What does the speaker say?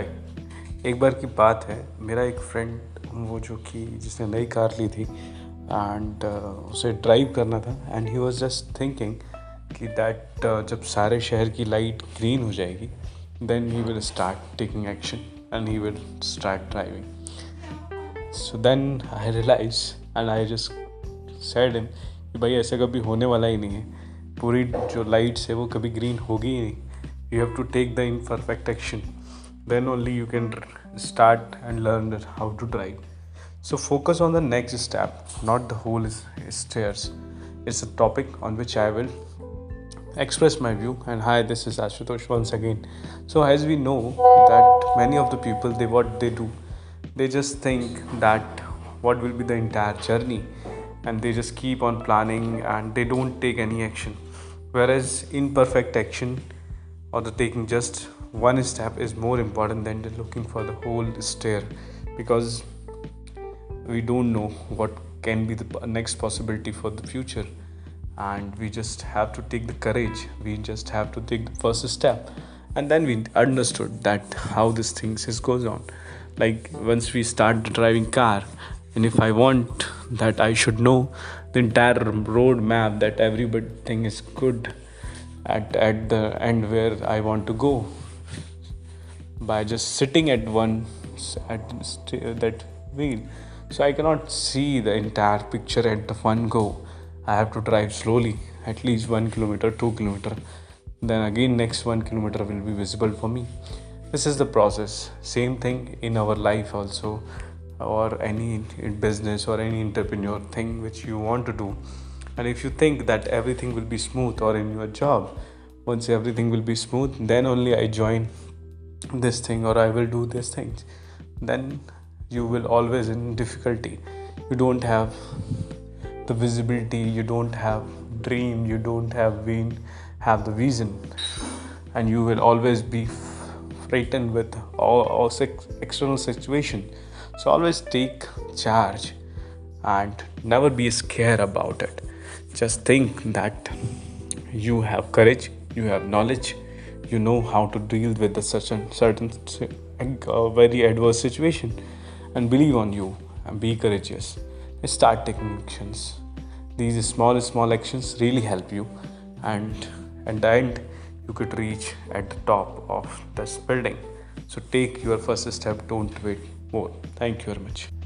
एक बार की बात है। मेरा एक फ्रेंड वो जो कि जिसने नई कार ली थी एंड uh, उसे ड्राइव करना था and he was just thinking कि दैट uh, जब सारे शहर की लाइट ग्रीन हो जाएगी then he will start taking action and he will start driving so then I realise and I just said him कि भाई ऐसा कभी होने वाला ही नहीं है। पूरी जो लाइट्स है वो कभी ग्रीन होगी ही नहीं। You have to take the imperfect action. Then only you can start and learn how to drive. So focus on the next step not the whole stairs. It's a topic on which i will express my view. And hi this is ashutosh once again. So as we know that many of the people they what they do they just think that what will be the entire journey. And they just keep on planning and they don't take any action. Whereas imperfect action or the taking just one step is more important than looking for the whole stair because we don't know what can be the next possibility for the future. And we just have to take the courage. We just have to take the first step. And then we understood that how this things is goes on. Like once we start driving car and if i want that i should know the entire road map that everything is good at, at the end where I want to go by just sitting at one at that wheel. So I cannot see the entire picture at the one go. I have to drive slowly, at least one kilometer, two kilometer. Then again, next one kilometer will be visible for me. This is the process. Same thing in our life also, or any business or any entrepreneur thing which you want to do and if you think that everything will be smooth or in your job once everything will be smooth then only i join this thing or i will do these things then you will always in difficulty. You don't have the visibility you don't have dream you don't have been have the vision. And you will always be frightened with all, all external situation. So always take charge and never be scared about it. Just think that you have courage you have knowledge you know how to deal with such a certain very adverse situation. And believe on you and be courageous. Start taking actions. These small small actions really help you. And at the end you could reach at the top of this building. So take your first step. Don't wait more. Thank you very much